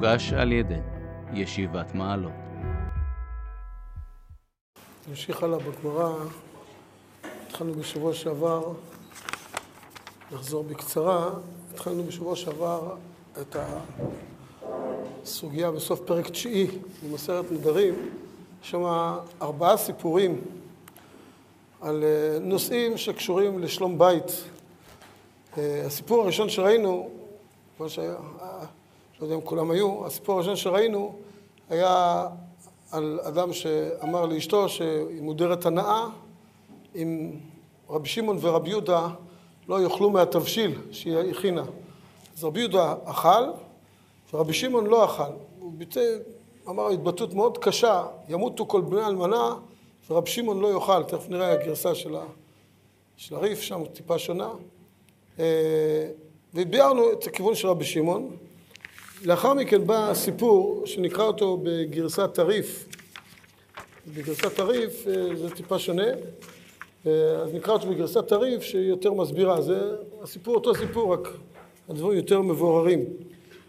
מוגש על ידי ישיבת מעלות. נמשיך הלאה בגמרא, התחלנו בשבוע שעבר, נחזור בקצרה, התחלנו בשבוע שעבר את הסוגיה בסוף פרק תשיעי במסכת נדרים, יש שם ארבעה סיפורים על אה, נושאים שקשורים לשלום בית. אה, הסיפור הראשון שראינו, מה שהיה, לא יודע אם כולם היו, הסיפור הראשון שראינו היה על אדם שאמר לאשתו שהיא מודרת הנאה אם רבי שמעון ורבי יהודה לא יאכלו מהתבשיל שהיא הכינה. אז רבי יהודה אכל ורבי שמעון לא אכל. הוא ביטא, אמר התבטאות מאוד קשה, ימותו כל בני אלמנה ורבי שמעון לא יאכל. תכף נראה הגרסה של, הריף, שם טיפה שונה. אה, וביארנו את הכיוון של רבי שמעון. לאחר מכן בא סיפור שנקרא אותו בגרסת הריף. בגרסת הריף אה, זה טיפה שונה, אה, אז נקרא אותו בגרסת הריף שהיא יותר מסבירה. זה הסיפור אותו סיפור, רק הדברים יותר מבוארים.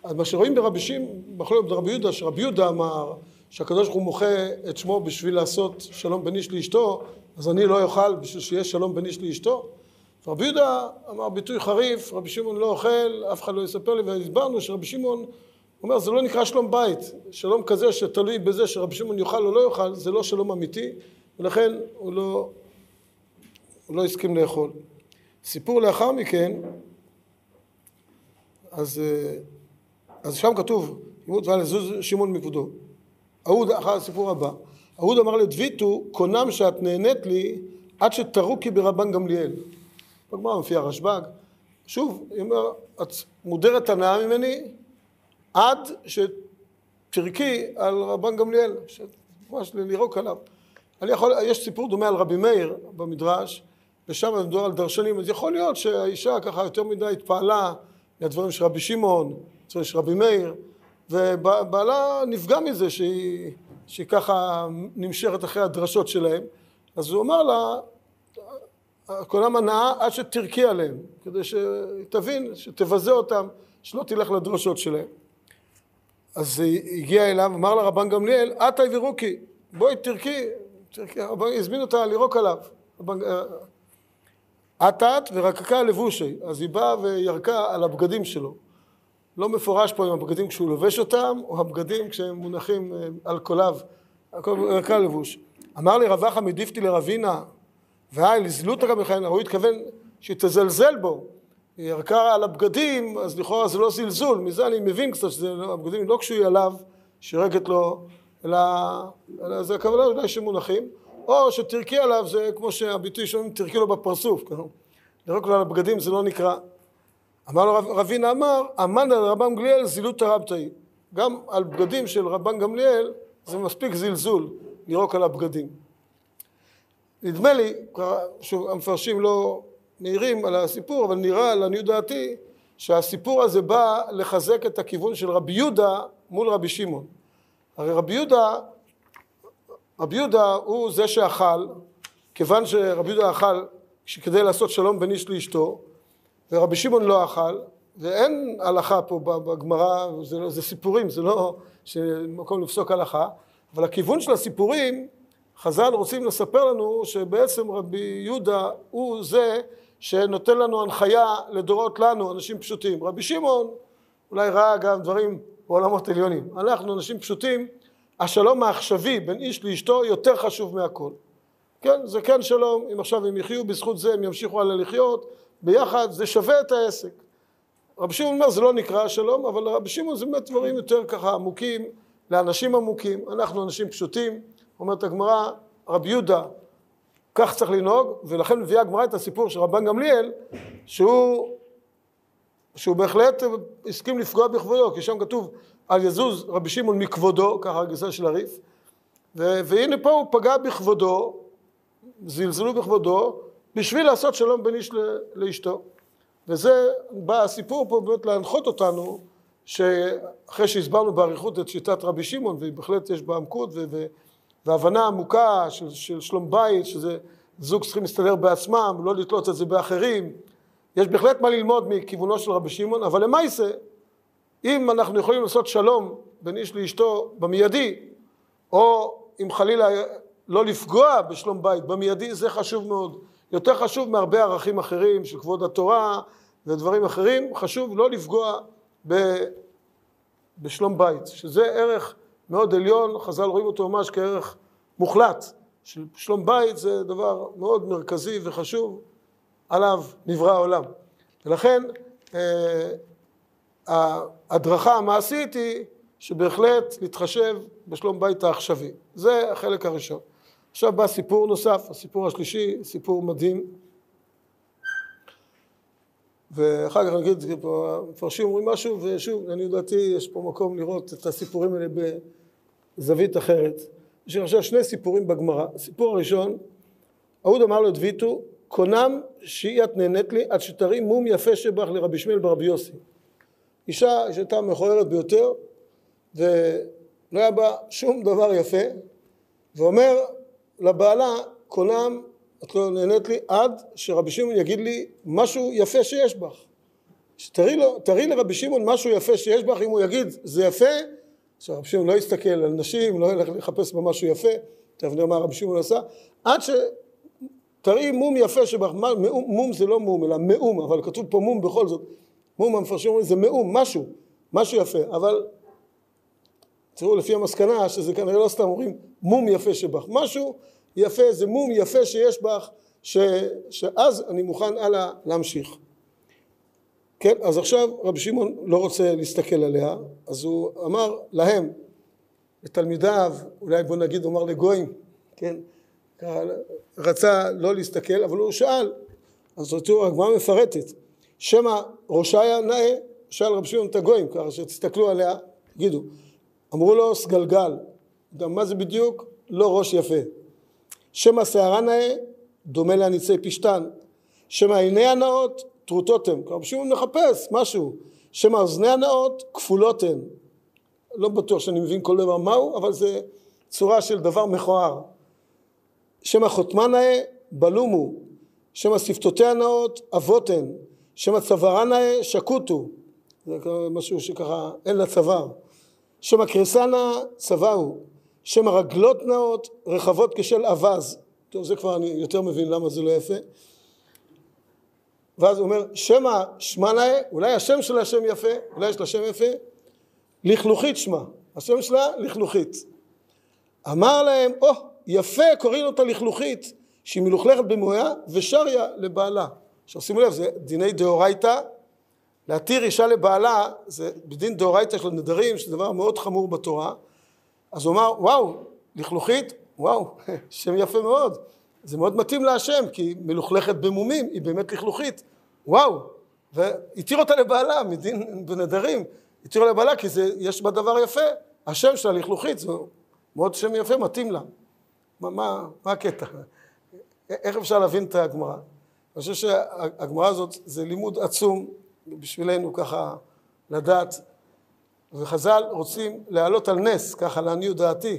אז מה שרואים ברבי שמעון, מחלוקת ברבי יהודה, שרבי יהודה אמר שהקדוש ברוך הוא מוחה את שמו בשביל לעשות שלום בין איש לאשתו, אז אני לא אוכל בשביל שיהיה שלום בין איש לאשתו. רבי יהודה אמר ביטוי חריף, רבי שמעון לא אוכל, אף אחד לא יספר לי, והסברנו שרבי שמעון אומר זה לא נקרא שלום בית, שלום כזה שתלוי בזה שרבי שמעון יאכל או לא יאכל, זה לא שלום אמיתי, ולכן הוא לא, הוא לא הסכים לאכול. סיפור לאחר מכן, אז, אז שם כתוב, ימות ואל יזוז שמעון מכבודו. אהוד, אחר הסיפור הבא, אהוד אמר לדביתו, קונם שאת נהנית לי עד שתרוקי ברבן גמליאל. בגמרא מופיע רשב"ג. שוב, היא אומרת, את מודרת הנאה ממני עד שתרקי על רבן גמליאל, ממש לירוק עליו. אני יכול, יש סיפור דומה על רבי מאיר במדרש, ושם מדובר על דרשנים, אז יכול להיות שהאישה ככה יותר מדי התפעלה לדברים של רבי שמעון, של רבי מאיר, ובעלה נפגע מזה שהיא, שהיא ככה נמשכת אחרי הדרשות שלהם, אז הוא אמר לה, קולם הנאה עד שתרקי עליהם, כדי שתבין, שתבזה אותם, שלא תלך לדרשות שלהם. אז היא הגיעה אליו, אמר לה רבן גמליאל, עתה וירוקי, בואי תרקי, תרקי, הזמין אותה לירוק עליו. עטת ורקקה לבושי, אז היא באה וירקה על הבגדים שלו. לא מפורש פה אם הבגדים כשהוא לובש אותם, או הבגדים כשהם מונחים אה, על קוליו, הכל ירקה לבוש. אמר לי רב אחא מדיפתי לרבינה, והי לזלותא גם מכהן, הוא התכוון שתזלזל בו. היא ירקה על הבגדים, אז לכאורה זה לא זלזול, מזה אני מבין קצת שהבגדים לא קשורים עליו, שירקת לו, אלא, אלא זה הכוונה אולי שמונחים, או שתרקי עליו, זה כמו שהביטוי שאומרים, תרקי לו בפרצוף, לרוק לו על הבגדים זה לא נקרא. אמר לו רבינה אמר, אמן על רבן גמליאל זילות הרבתאי. גם על בגדים של רבן גמליאל זה מספיק זלזול לירוק על הבגדים. נדמה לי, שוב, המפרשים לא מעירים על הסיפור, אבל נראה לעניות דעתי שהסיפור הזה בא לחזק את הכיוון של רבי יהודה מול רבי שמעון. הרי רבי יהודה, רבי יהודה הוא זה שאכל, כיוון שרבי יהודה אכל כדי לעשות שלום בין איש לאשתו, ורבי שמעון לא אכל, ואין הלכה פה בגמרא, זה, לא, זה סיפורים, זה לא מקום לפסוק הלכה, אבל הכיוון של הסיפורים חז"ל רוצים לספר לנו שבעצם רבי יהודה הוא זה שנותן לנו הנחיה לדורות לנו, אנשים פשוטים. רבי שמעון אולי ראה גם דברים בעולמות עליונים. אנחנו אנשים פשוטים, השלום העכשווי בין איש לאשתו יותר חשוב מהכל. כן, זה כן שלום, אם עכשיו הם יחיו בזכות זה, הם ימשיכו הלאה לחיות, ביחד זה שווה את העסק. רבי שמעון אומר זה לא נקרא שלום, אבל רבי שמעון זה באמת דברים יותר ככה עמוקים, לאנשים עמוקים, אנחנו אנשים פשוטים, אומרת הגמרא, רבי יהודה, כך צריך לנהוג, ולכן מביאה הגמרא את הסיפור של רבן גמליאל, שהוא, שהוא בהחלט הסכים לפגוע בכבודו, כי שם כתוב על יזוז רבי שמעון מכבודו, ככה הגרסה של הריף, והנה פה הוא פגע בכבודו, זלזלו בכבודו, בשביל לעשות שלום בין איש לאשתו. וזה בא הסיפור פה באמת להנחות אותנו, שאחרי שהסברנו באריכות את שיטת רבי שמעון, ובהחלט יש בה עמקות ו- והבנה עמוקה של, של שלום בית, שזה זוג צריכים להסתדר בעצמם, לא לתלות את זה באחרים. יש בהחלט מה ללמוד מכיוונו של רבי שמעון, אבל למעשה, אם אנחנו יכולים לעשות שלום בין איש לאשתו במיידי, או אם חלילה לא לפגוע בשלום בית במיידי, זה חשוב מאוד. יותר חשוב מהרבה ערכים אחרים של כבוד התורה ודברים אחרים, חשוב לא לפגוע ב, בשלום בית, שזה ערך מאוד עליון, חז"ל רואים אותו ממש כערך מוחלט. של שלום בית זה דבר מאוד מרכזי וחשוב, עליו נברא העולם. ולכן אה, ההדרכה המעשית היא שבהחלט להתחשב בשלום בית העכשווי. זה החלק הראשון. עכשיו בא סיפור נוסף, הסיפור השלישי, סיפור מדהים. ואחר כך נגיד, המפרשים אומרים משהו, ושוב, אני לדעתי יש פה מקום לראות את הסיפורים האלה בזווית אחרת. יש לי עכשיו שני סיפורים בגמרא. הסיפור הראשון, אהוד אמר לו דביתו, קונם שהיא את נהנית לי עד שתרים מום יפה שבך לרבי שמואל ברבי יוסי. אישה שהייתה מכוערת ביותר, ולא היה בה שום דבר יפה, ואומר לבעלה, קונם, את לא נהנית לי עד שרבי שמעון יגיד לי משהו יפה שיש בך. שתראי לו, תראי לרבי שמעון משהו יפה שיש בך, אם הוא יגיד זה יפה, שרבי שמעון לא יסתכל על נשים, לא ילך לחפש בה משהו יפה, תכף נראה מה רבי שמעון עשה, עד שתראי מום יפה שבך, מום זה לא מום אלא מאום, אבל כתוב פה מום בכל זאת, מום המפרשים אומרים זה מאום, משהו, משהו יפה, אבל תראו לפי המסקנה שזה כנראה לא סתם אומרים מום יפה שבך, משהו יפה, זה מום יפה שיש בך, ש, שאז אני מוכן הלאה להמשיך. כן, אז עכשיו רבי שמעון לא רוצה להסתכל עליה, אז הוא אמר להם, לתלמידיו, אולי בוא נגיד, הוא אמר לגויים, כן, רצה לא להסתכל, אבל הוא שאל, אז תראו, הגמרא מפרטת, שמא ראשיה נאה, שאל רבי שמעון את הגויים, ככה שתסתכלו עליה, תגידו, אמרו לו סגלגל, גם מה זה בדיוק? לא ראש יפה. שמא שערה נאה, דומה להניצי פשתן. שמא עיני הנאות, טרוטות הן. רבי שמעון מחפש משהו. שמא אוזני הנאות, כפולות הן. לא בטוח שאני מבין כל דבר מהו, אבל זה צורה של דבר מכוער. שמא חותמה נאה, בלומו. שמא שפתותיה נאות, אבות הן. שמא צווארה נאה, שקוטו. זה משהו שככה אין לה צוואר. שמא קרסנה, צוואו. שמא רגלות נאות, רחבות כשל אווז. טוב, זה כבר אני יותר מבין למה זה לא יפה. ואז הוא אומר, שמא שמע נאה, אולי השם של השם יפה, אולי יש לה שם יפה, לכלוכית שמה, השם שלה לכלוכית. אמר להם, או, oh, יפה, קוראים אותה לכלוכית, שהיא מלוכלכת במויה ושריה לבעלה. עכשיו שימו לב, זה דיני דאורייתא, להתיר אישה לבעלה, זה בדין דאורייתא של הנדרים, שזה דבר מאוד חמור בתורה. אז הוא אמר, וואו, לכלוכית, וואו, שם יפה מאוד. זה מאוד מתאים להשם, כי מלוכלכת במומים, היא באמת לכלוכית. וואו, והתיר אותה לבעלה מדין בנדרים, התיר אותה לבעלה כי זה, יש בה דבר יפה, השם שלה לכלוכית, זה מאוד שם יפה, מתאים לה. מה, מה, מה הקטע? איך אפשר להבין את הגמרא? אני חושב שהגמרא הזאת זה לימוד עצום בשבילנו ככה לדעת, וחז"ל רוצים להעלות על נס, ככה לעניות דעתי,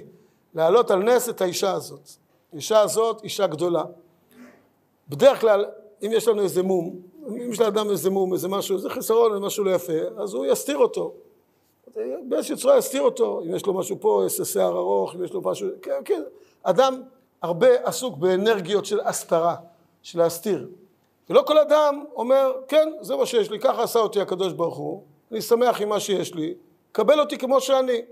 להעלות על נס את האישה הזאת. האישה הזאת אישה גדולה. בדרך כלל, אם יש לנו איזה מום, אם יש לאדם איזה מום, איזה משהו, איזה חיסרון, איזה משהו לא יפה, אז הוא יסתיר אותו. באיזושהי צורה יסתיר אותו, אם יש לו משהו פה, איזה שיער ארוך, אם יש לו משהו, כן, כן. אדם הרבה עסוק באנרגיות של הסתרה, של להסתיר. ולא כל אדם אומר, כן, זה מה שיש לי, ככה עשה אותי הקדוש ברוך הוא, אני שמח עם מה שיש לי, קבל אותי כמו שאני.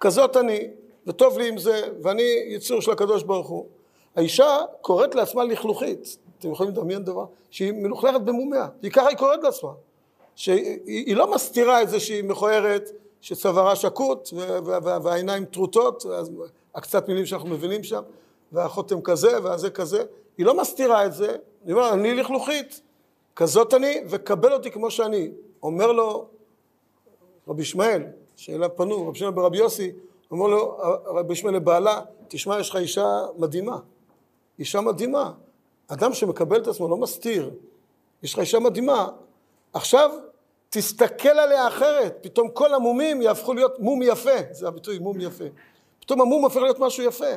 כזאת אני, וטוב לי עם זה, ואני יצור של הקדוש ברוך הוא. האישה קוראת לעצמה לכלוכית, אתם יכולים לדמיין דבר? שהיא מלוכלכת במומיה, כי ככה היא קוראת לעצמה. שהיא לא מסתירה את זה שהיא מכוערת, שצווארה שקוט והעיניים טרוטות, הקצת מילים שאנחנו מבינים שם, והחותם כזה והזה כזה, היא לא מסתירה את זה, היא אומרת, אני לכלוכית, כזאת אני, וקבל אותי כמו שאני. אומר לו רבי ישמעאל, שאליו פנו, רבי ישמעאל ברבי יוסי, אומר לו רבי ישמעאל לבעלה, תשמע, יש לך אישה מדהימה. אישה מדהימה. אדם שמקבל את עצמו לא מסתיר. יש לך אישה מדהימה. עכשיו תסתכל עליה אחרת. פתאום כל המומים יהפכו להיות מום יפה. זה הביטוי, מום יפה. פתאום המום הופך להיות משהו יפה.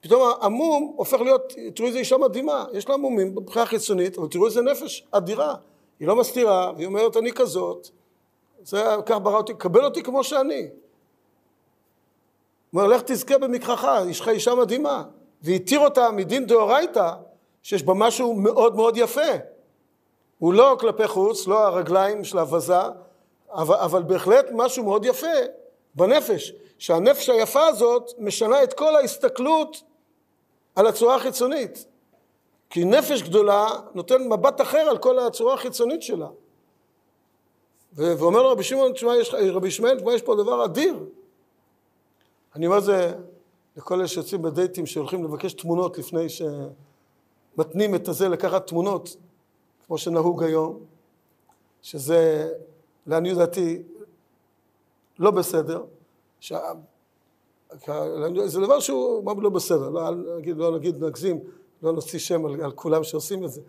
פתאום המום הופך להיות, תראו איזה אישה מדהימה, יש לה מומים מבחינה חיצונית, אבל תראו איזה נפש אדירה. היא לא מסתירה, והיא אומרת אני כזאת, זה כך ברא אותי, קבל אותי כמו שאני. הוא אומר, לך תזכה במקרחה, יש לך אישה מדהימה. והתיר אותה מדין דאורייתא, שיש בה משהו מאוד מאוד יפה. הוא לא כלפי חוץ, לא הרגליים של הבזה, אבל, אבל בהחלט משהו מאוד יפה בנפש, שהנפש היפה הזאת משנה את כל ההסתכלות על הצורה החיצונית. כי נפש גדולה נותן מבט אחר על כל הצורה החיצונית שלה. ואומר לו רבי שמעון, תשמע, רבי ישמעאל, תשמע, יש פה דבר אדיר. אני אומר זה לכל אלה שיוצאים בדייטים שהולכים לבקש תמונות לפני שמתנים את הזה לקחת תמונות, כמו שנהוג היום, שזה לעניות דעתי לא בסדר. ש... זה דבר שהוא מה לא בסדר, לא נגיד, לא נגיד נגזים, לא נוציא שם על, על כולם שעושים את זה.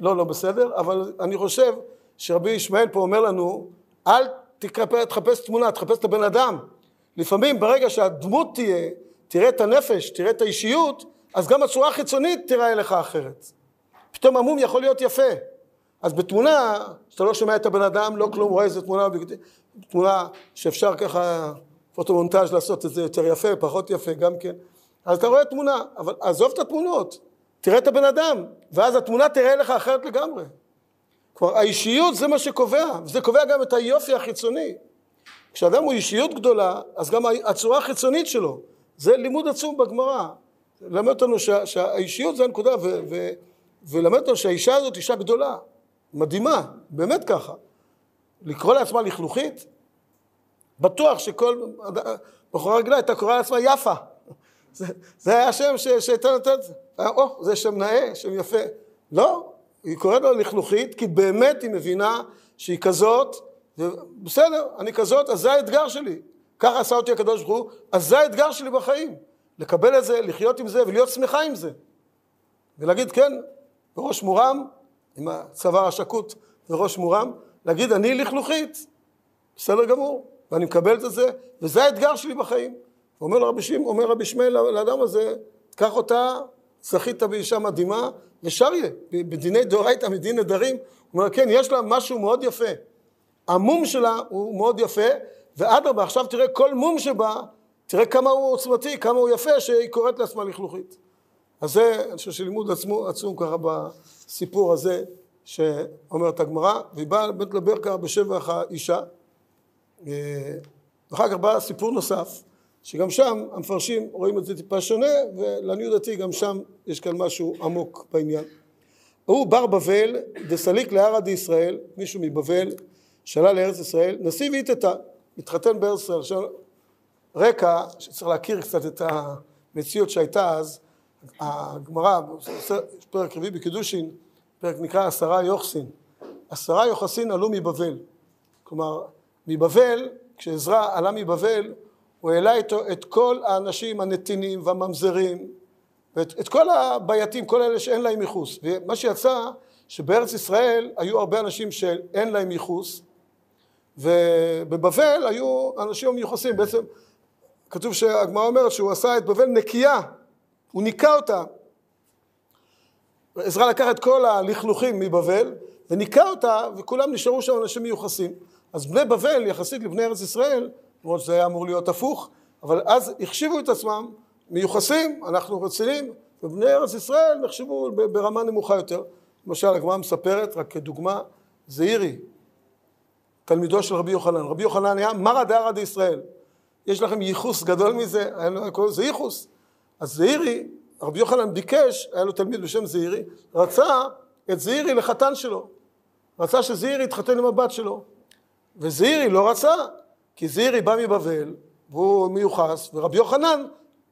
לא, לא בסדר, אבל אני חושב שרבי ישמעאל פה אומר לנו, אל תחפש תמונה, תחפש את הבן אדם. לפעמים ברגע שהדמות תהיה, תראה את הנפש, תראה את האישיות, אז גם הצורה החיצונית תראה לך אחרת. פתאום המום יכול להיות יפה. אז בתמונה, שאתה לא שומע את הבן אדם, לא כלום, רואה איזה תמונה, תמונה שאפשר ככה פוטומונטאז' לעשות את זה יותר יפה, פחות יפה גם כן. אז אתה רואה תמונה, אבל עזוב את התמונות, תראה את הבן אדם, ואז התמונה תראה לך אחרת לגמרי. כלומר, האישיות זה מה שקובע, וזה קובע גם את היופי החיצוני. כשאדם הוא אישיות גדולה, אז גם הצורה החיצונית שלו, זה לימוד עצום בגמרא. ללמד אותנו שה, שהאישיות זה הנקודה, וללמד אותנו שהאישה הזאת אישה גדולה, מדהימה, באמת ככה. לקרוא לעצמה לכלוכית, בטוח שכל בחורה רגילה הייתה קוראה לעצמה יפה. זה, זה היה השם שהייתה נותנת, או, זה שם נאה, שם יפה. לא, היא קוראת לה לכלוכית, כי באמת היא מבינה שהיא כזאת, בסדר, אני כזאת, אז זה האתגר שלי. ככה עשה אותי הקדוש ברוך הוא, אז זה האתגר שלי בחיים. לקבל את זה, לחיות עם זה ולהיות שמחה עם זה. ולהגיד כן, בראש מורם, עם הצוואר השקוט וראש מורם, להגיד אני לכלוכית, בסדר גמור, ואני מקבל את זה, וזה האתגר שלי בחיים. אומר רבי שמעון, אומר רבי שמעאל לאדם הזה, קח אותה, זכית באישה מדהימה, ושר יהיה, בדיני דאורייתא, מדין נדרים, הוא אומר, כן, יש לה משהו מאוד יפה. המום שלה הוא מאוד יפה, ואדרבה, עכשיו תראה כל מום שבה, תראה כמה הוא עוצמתי, כמה הוא יפה, שהיא קוראת לעצמה לכלוכית. אז זה, אני חושב שלימוד עצמו, עצום ככה בסיפור הזה שאומרת הגמרא, והיא באה באמת לדבר ככה בשבח האישה. אה, ואחר כך בא סיפור נוסף, שגם שם המפרשים רואים את זה טיפה שונה, ולעניות דעתי גם שם יש כאן משהו עמוק בעניין. הוא בר בבל דסליק להרא דישראל, מישהו מבבל שעלה לארץ ישראל, נשיא ואיתתה, התחתן בארץ ישראל. עכשיו, רקע, שצריך להכיר קצת את המציאות שהייתה אז, הגמרא, פרק רביעי בקידושין, פרק נקרא עשרה יוחסין. עשרה יוחסין עלו מבבל. כלומר, מבבל, כשעזרא עלה מבבל, הוא העלה איתו את כל האנשים הנתינים והממזרים, ואת את כל הבעייתים, כל אלה שאין להם ייחוס. ומה שיצא, שבארץ ישראל היו הרבה אנשים שאין להם ייחוס, ובבבל היו אנשים מיוחסים. בעצם כתוב שהגמרא אומרת שהוא עשה את בבל נקייה, הוא ניקה אותה. עזרא לקח את כל הלכלוכים מבבל וניקה אותה וכולם נשארו שם אנשים מיוחסים. אז בני בבל יחסית לבני ארץ ישראל, למרות שזה היה אמור להיות הפוך, אבל אז החשיבו את עצמם מיוחסים, אנחנו רציניים, ובני ארץ ישראל נחשבו ברמה נמוכה יותר. למשל הגמרא מספרת, רק כדוגמה, זעירי, תלמידו של רבי יוחנן. רבי יוחנן היה מרא דארא דישראל. יש לכם ייחוס גדול מזה, זה ייחוס. אז זעירי, רבי יוחנן ביקש, היה לו תלמיד בשם זעירי, רצה את זעירי לחתן שלו. רצה שזעירי יתחתן עם הבת שלו. וזעירי לא רצה, כי זעירי בא מבבל, והוא מיוחס, ורבי יוחנן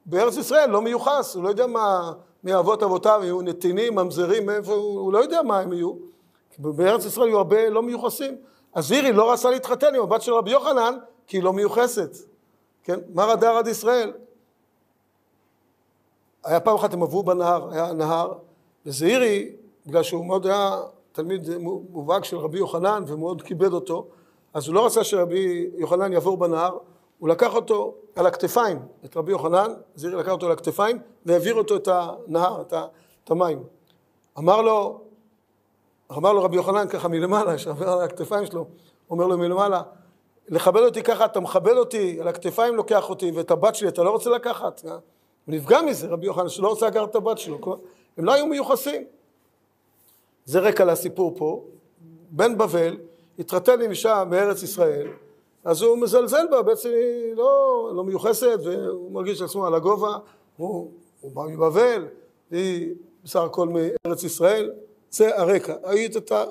בארץ ישראל לא מיוחס, הוא לא יודע מה, מי אבות אבותיו, יהיו נתינים, ממזרים, מאיפה, הוא, לא יודע מה הם יהיו. בארץ ישראל יהיו הרבה לא מיוחסים. אז זירי לא רצה להתחתן עם הבת של רבי יוחנן, כי היא לא מיוחסת. כן? מרא דארד ישראל. היה פעם אחת הם עברו בנהר, היה נהר, וזעירי, בגלל שהוא מאוד היה תלמיד מובהק של רבי יוחנן ומאוד כיבד אותו, אז הוא לא רצה שרבי יוחנן יעבור בנהר, הוא לקח אותו על הכתפיים, את רבי יוחנן, זעירי לקח אותו על הכתפיים והעביר אותו את הנהר, את המים. אמר לו, אמר לו רבי יוחנן ככה מלמעלה, שעבר על הכתפיים שלו, אומר לו מלמעלה, לכבד אותי ככה, אתה מכבד אותי, על הכתפיים לוקח אותי, ואת הבת שלי אתה לא רוצה לקחת. אה? הוא נפגע מזה, רבי יוחנן, שלא רוצה לקחת את הבת שלו. הם לא היו מיוחסים. זה רקע לסיפור פה. בן בבל התחתן עם אישה מארץ ישראל, אז הוא מזלזל בה, בעצם היא לא, לא מיוחסת, והוא מרגיש עצמו על הגובה, הוא, הוא בא מבבל, היא בסך הכל מארץ ישראל, זה הרקע. היית אתה,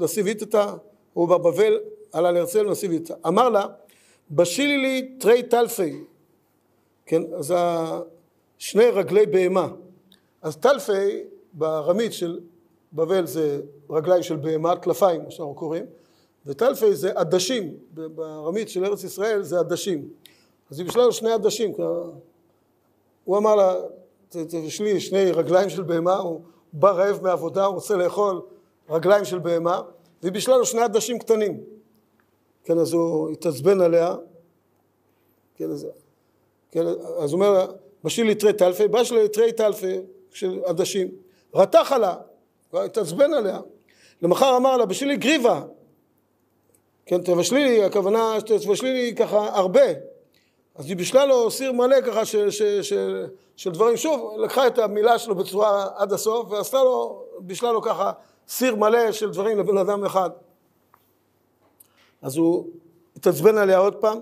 נשיא ויטתה, הוא בבבל, עלה להרצל, נשיא ויטתה. אמר לה, בשילי לי תרי טלפי, כן, אז שני רגלי בהמה. אז טלפי בארמית של בבל זה רגליים של בהמה, טלפיים, מה שאנחנו קוראים, וטלפי זה עדשים, בארמית של ארץ ישראל זה עדשים. אז היא בשלה לו שני עדשים, הוא אמר לה, יש לי שני רגליים של בהמה, הוא בא רעב מעבודה, רוצה לאכול רגליים של בהמה, והיא בשלה לו שני עדשים קטנים. כן, אז הוא התעצבן עליה, כן, אז, כן, הוא אומר לה, בשביל לי תרי טלפי, בא שלה לתרי טלפי של עדשים, רתח עלה, התעצבן עליה. למחר אמר לה, בשביל לי גריבה, כן, תבשלי לי, הכוונה תבשלי לי ככה הרבה. אז היא בישלה לו סיר מלא ככה של, של, של, של דברים. שוב, לקחה את המילה שלו בצורה עד הסוף, ועשתה לו, בישלה לו ככה סיר מלא של דברים לבן אדם אחד. אז הוא התעצבן עליה עוד פעם,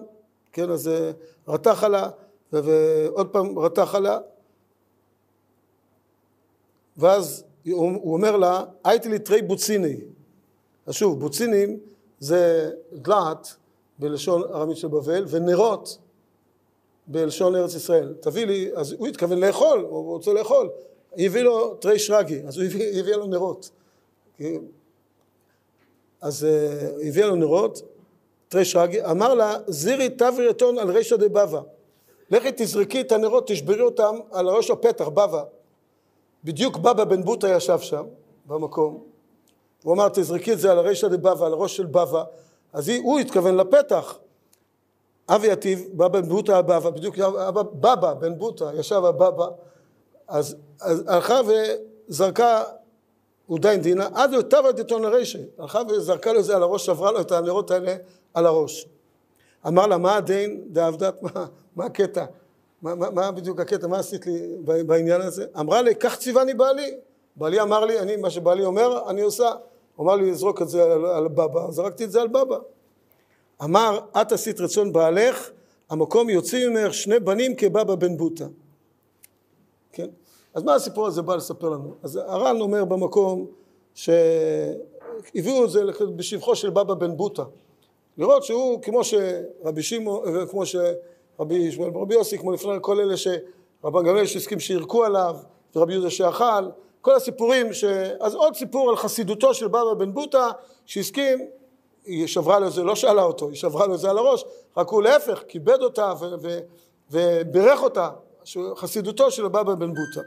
כן, אז אה, רתח עליה, ועוד פעם רתח עליה, ואז הוא אומר לה, הייתי לי תרי בוציני. אז שוב, בוצינים זה דלעת בלשון ארמית של בבל, ונרות בלשון ארץ ישראל. תביא לי, אז הוא התכוון לאכול, הוא רוצה לאכול. הביא לו תרי שרגי, אז הוא הביא, הביא לו נרות. אז uh, הביאה לו נרות, תרי שרגי, אמר לה, זירי תברי אתון על רישא דבבא. לכי תזרקי את הנרות, תשברי אותם על ראש הפתח, בבא. בדיוק בבא בן בוטה ישב שם, במקום. הוא אמר, תזרקי את זה על הרישא דבבא, על הראש של בבא. אז היא, הוא התכוון לפתח. אבי יתיב, בבא בן בוטה הבבא, בדיוק בבא בן בוטה, ישב הבבא. אז, אז הלכה וזרקה עודיין דינה, עד דתון הרישא. הלכה וזרקה לו זה על הראש, שברה לו את הנרות האלה על הראש. אמר לה, מה הדין דעבדת, מה, מה הקטע? מה, מה, מה בדיוק הקטע, מה עשית לי בעניין הזה? אמרה לי, כך ציווני בעלי. בעלי אמר לי, אני, מה שבעלי אומר, אני עושה. הוא אמר לי לזרוק את זה על, על בבא, זרקתי את זה על בבא. אמר, את עשית רצון בעלך, המקום יוציא ממך שני בנים כבבא בן בוטה. כן? אז מה הסיפור הזה בא לספר לנו? אז הר"ן אומר במקום שהביאו את זה בשבחו של בבא בן בוטה. לראות שהוא כמו שרבי שמעון, כמו שרבי ישמעאל ורבי יוסי, כמו לפני כל אלה שרבן גמליאל שהסכים שירקו עליו, ורבי יהודה שאכל, כל הסיפורים, ש... אז עוד סיפור על חסידותו של בבא בן בוטה, שהסכים, היא שברה לו את זה, לא שאלה אותו, היא שברה לו את זה על הראש, רק הוא להפך, כיבד אותה ו... ו... ובירך אותה, חסידותו של בבא בן בוטה.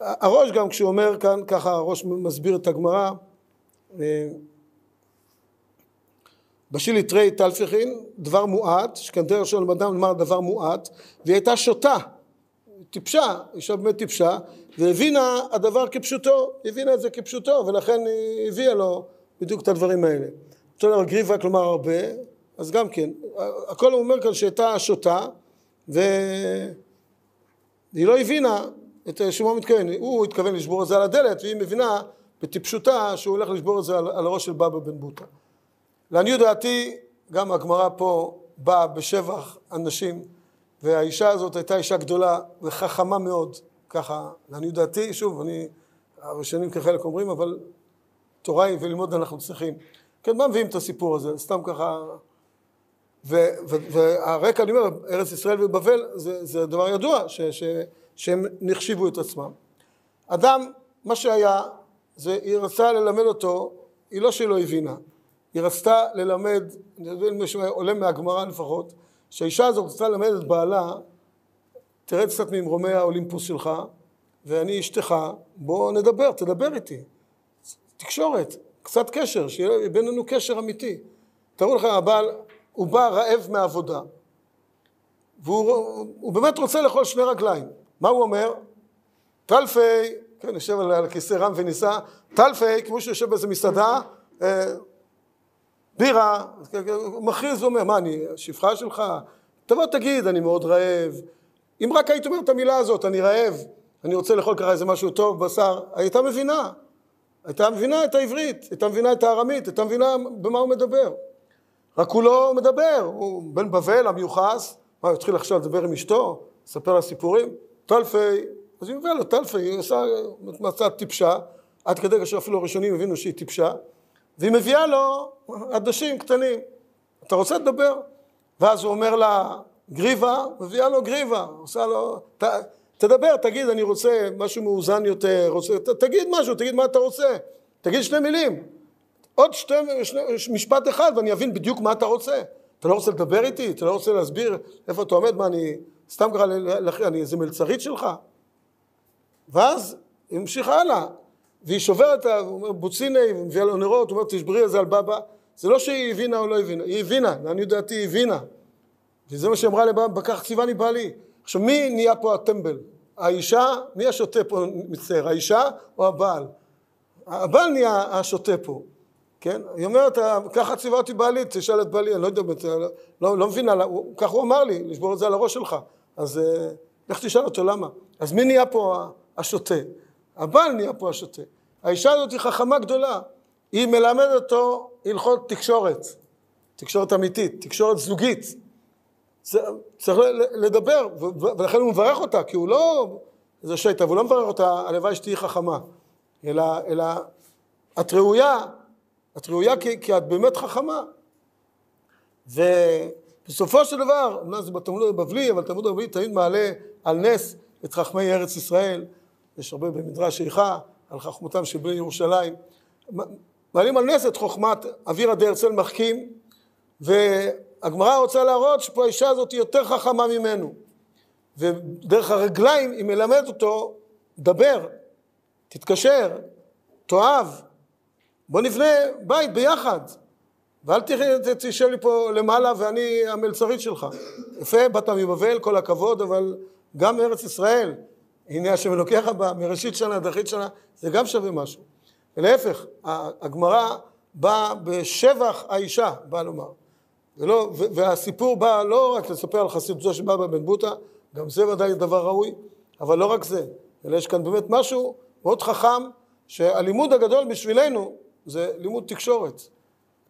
הראש גם כשהוא אומר כאן, ככה הראש מסביר את הגמרא, אה, בשילי תרי תלפיכין, דבר מועט, שכנתר ראשון לבן אדם אמר דבר מועט, והיא הייתה שותה, טיפשה, אישה באמת טיפשה, והבינה הדבר כפשוטו, הבינה את זה כפשוטו, ולכן היא הביאה לו בדיוק את הדברים האלה. אותו דבר גריבה, כלומר הרבה, אז גם כן, הכל הוא אומר כאן שהייתה שותה, והיא לא הבינה את שמה מתכוון, הוא התכוון לשבור את זה על הדלת, והיא מבינה בטיפשותה שהוא הולך לשבור את זה על, על הראש של בבא בן בוטה. לעניות דעתי, גם הגמרא פה באה בשבח אנשים, והאישה הזאת הייתה אישה גדולה וחכמה מאוד, ככה, לעניות דעתי, שוב, אני, הראשונים כחלק אומרים, אבל תורה היא וללמוד אנחנו צריכים. כן, מה מביאים את הסיפור הזה? סתם ככה... והרקע, אני אומר, ארץ ישראל ובבל, זה, זה דבר ידוע, ש, ש, שהם נחשיבו את עצמם. אדם, מה שהיה, זה, היא רצתה ללמד אותו, היא לא שלא הבינה, היא רצתה ללמד, אני יודע אם מישהו עולה מהגמרא לפחות, שהאישה הזו רצתה ללמד את בעלה, תרד קצת ממרומי האולימפוס שלך, ואני אשתך, בוא נדבר, תדבר איתי. תקשורת, קצת קשר, שיהיה בינינו קשר אמיתי. תראו לכם, הבעל, הוא בא רעב מעבודה, והוא באמת רוצה לאכול שני רגליים. מה הוא אומר? טלפי, כן, יושב על הכיסא רם ונישא, טלפי, כמו שהוא יושב באיזה מסעדה, אה, בירה, הוא מכריז ואומר, מה, אני שפחה שלך? תבוא תגיד, אני מאוד רעב. אם רק היית אומר את המילה הזאת, אני רעב, אני רוצה לאכול ככה איזה משהו טוב, בשר, הייתה מבינה. הייתה מבינה את העברית, הייתה מבינה את הארמית, הייתה מבינה במה הוא מדבר. רק הוא לא מדבר, הוא בן בבל המיוחס, מה, הוא התחיל עכשיו לדבר עם אשתו, לספר לה סיפורים? טלפי, אז היא מביאה לו טלפי, היא עושה מצה טיפשה, עד כדי כאשר אפילו הראשונים הבינו שהיא טיפשה, והיא מביאה לו עדשים קטנים. אתה רוצה לדבר? ואז הוא אומר לה, גריבה, מביאה לו גריבה, עושה לו, תדבר, תגיד, אני רוצה משהו מאוזן יותר, רוצה, ת, תגיד משהו, תגיד מה אתה רוצה, תגיד שני מילים. עוד שתי, שני, משפט אחד ואני אבין בדיוק מה אתה רוצה. אתה לא רוצה לדבר איתי? אתה לא רוצה להסביר איפה אתה עומד? מה, אני סתם ככה, אני איזה מלצרית שלך? ואז היא המשיכה הלאה, והיא שוברת, בוציני, ומביאה לו נרות, הוא אומר תשברי את זה על בבא. זה לא שהיא הבינה או לא הבינה, היא הבינה, לעניות דעתי היא הבינה. וזה מה שאמרה לבא, בכך ציווני בעלי. עכשיו מי נהיה פה הטמבל? האישה, מי השוטה פה מצטער, האישה או הבעל? הבעל נהיה השוטה פה. כן? היא אומרת, ככה ציווה אותי בעלי, תשאל את בעלי, אני לא יודע, לא, לא, לא מבינה, ככה הוא אמר לי, לשבור את זה על הראש שלך. אז אה, לך תשאל אותו למה. אז מי נהיה פה השוטה? הבעל נהיה פה השוטה. האישה הזאת היא חכמה גדולה, היא מלמדת אותו הלכות תקשורת, תקשורת אמיתית, תקשורת זוגית. צריך לדבר, ולכן הוא מברך אותה, כי הוא לא איזה שייטה, והוא לא מברך אותה, הלוואי שתהיי חכמה, אלא, אלא את ראויה את ראויה כי, כי את באמת חכמה. ובסופו של דבר, אמנם זה בתלמוד הבבלי, אבל תלמוד הבבלי תמיד מעלה על נס את חכמי ארץ ישראל. יש הרבה במדרש איכה על חכמותם של בני ירושלים. מעלים על נס את חוכמת אווירא דהרצל מחכים, והגמרא רוצה להראות שפה האישה הזאת היא יותר חכמה ממנו. ודרך הרגליים היא מלמדת אותו, דבר, תתקשר, תאהב, בוא נבנה בית ביחד, ואל תשב לי פה למעלה ואני המלצרית שלך. יפה, באת מבבל, כל הכבוד, אבל גם ארץ ישראל, הנה השם אלוקיך בה, מראשית שנה אחרית שנה, זה גם שווה משהו. ולהפך, הגמרא באה בשבח האישה, באה לומר. ולא, והסיפור בא לא רק לספר על חסידותו של בבא בן בוטה, גם זה ודאי דבר ראוי, אבל לא רק זה, אלא יש כאן באמת משהו מאוד חכם, שהלימוד הגדול בשבילנו זה לימוד תקשורת.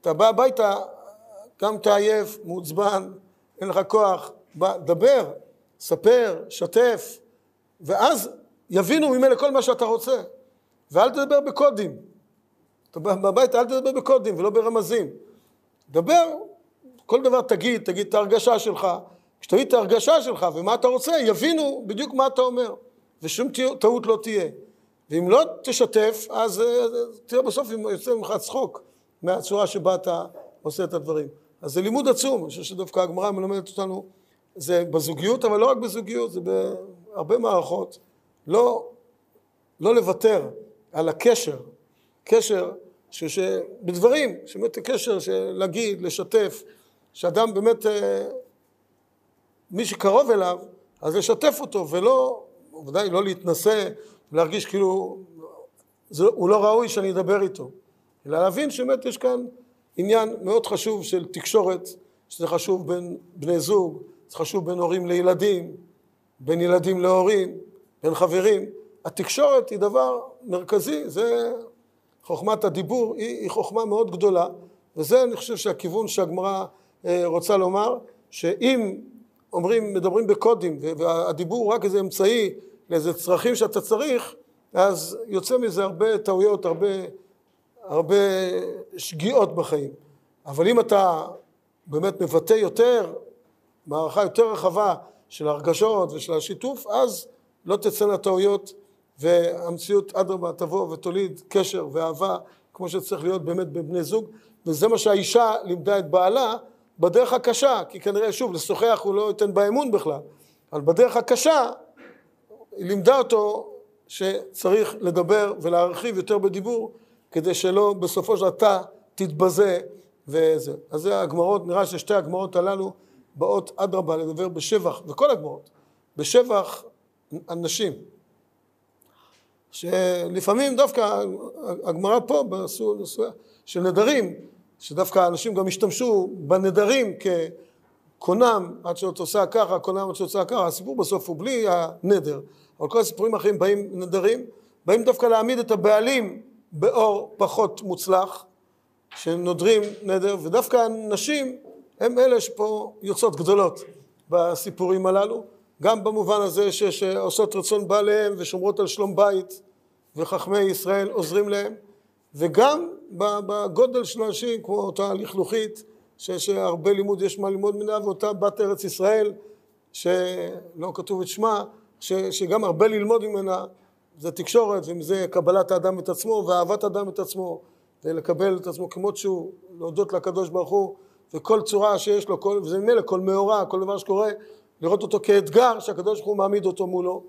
אתה בא הביתה, גם אתה עייף, מעוצבן, אין לך כוח, בא, דבר, ספר, שתף, ואז יבינו ממילא כל מה שאתה רוצה. ואל תדבר בקודים. אתה בא הביתה, אל תדבר בקודים ולא ברמזים. דבר, כל דבר תגיד, תגיד את ההרגשה שלך. כשתגיד את ההרגשה שלך ומה אתה רוצה, יבינו בדיוק מה אתה אומר, ושום טעות לא תהיה. ואם לא תשתף, אז תראה בסוף אם יוצא ממך צחוק מהצורה שבה אתה עושה את הדברים. אז זה לימוד עצום, אני חושב שדווקא הגמרא מלמדת אותנו, זה בזוגיות, אבל לא רק בזוגיות, זה בהרבה מערכות. לא, לא לוותר על הקשר, קשר ש, ש, בדברים, שבאמת קשר של להגיד, לשתף, שאדם באמת, אה, מי שקרוב אליו, אז לשתף אותו, ולא, ודאי לא להתנשא להרגיש כאילו זה, הוא לא ראוי שאני אדבר איתו, אלא להבין שבאמת יש כאן עניין מאוד חשוב של תקשורת, שזה חשוב בין בני זוג, זה חשוב בין הורים לילדים, בין ילדים להורים, בין חברים. התקשורת היא דבר מרכזי, זה חוכמת הדיבור, היא, היא חוכמה מאוד גדולה, וזה אני חושב שהכיוון שהגמרא רוצה לומר, שאם אומרים, מדברים בקודים, והדיבור הוא רק איזה אמצעי לאיזה צרכים שאתה צריך, אז יוצא מזה הרבה טעויות, הרבה, הרבה שגיאות בחיים. אבל אם אתה באמת מבטא יותר, מערכה יותר רחבה של הרגשות ושל השיתוף, אז לא תצאנה טעויות והמציאות אדרבה תבוא ותוליד קשר ואהבה כמו שצריך להיות באמת בבני זוג וזה מה שהאישה לימדה את בעלה בדרך הקשה כי כנראה שוב לשוחח הוא לא ייתן בה אמון בכלל אבל בדרך הקשה היא לימדה אותו שצריך לדבר ולהרחיב יותר בדיבור כדי שלא בסופו של אתה תתבזה וזה. אז זה הגמרות, נראה ששתי הגמרות הללו באות אדרבה לדבר בשבח, וכל הגמרות, בשבח הנשים. שלפעמים דווקא הגמרא פה, של נדרים, שדווקא אנשים גם השתמשו בנדרים כקונם עד שאת עושה ככה, קונם עד שאת עושה ככה, הסיפור בסוף הוא בלי הנדר, אבל כל הסיפורים האחרים באים נדרים, באים דווקא להעמיד את הבעלים באור פחות מוצלח, שנודרים נדר, ודווקא הנשים הם אלה שפה יוצאות גדולות בסיפורים הללו, גם במובן הזה שעושות רצון בעליהם ושומרות על שלום בית וחכמי ישראל עוזרים להם, וגם בגודל של אנשים כמו אותה לכלוכית שיש הרבה לימוד, יש מה ללמוד ממנה, ואותה בת ארץ ישראל שלא כתוב את שמה, שגם הרבה ללמוד ממנה זה תקשורת ומזה קבלת האדם את עצמו ואהבת האדם את עצמו ולקבל את עצמו כמות שהוא, להודות לקדוש ברוך הוא וכל צורה שיש לו, כל, וזה ממילא כל מאורע, כל דבר שקורה, לראות אותו כאתגר שהקדוש ברוך הוא מעמיד אותו מולו.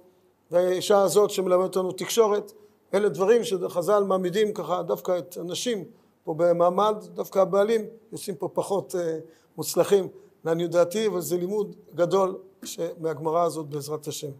והאישה הזאת שמלמדת אותנו תקשורת, אלה דברים שחז"ל מעמידים ככה דווקא את הנשים פה במעמד, דווקא הבעלים יוצאים פה פחות אה, מוצלחים לעניות דעתי, אבל זה לימוד גדול מהגמרא הזאת בעזרת השם.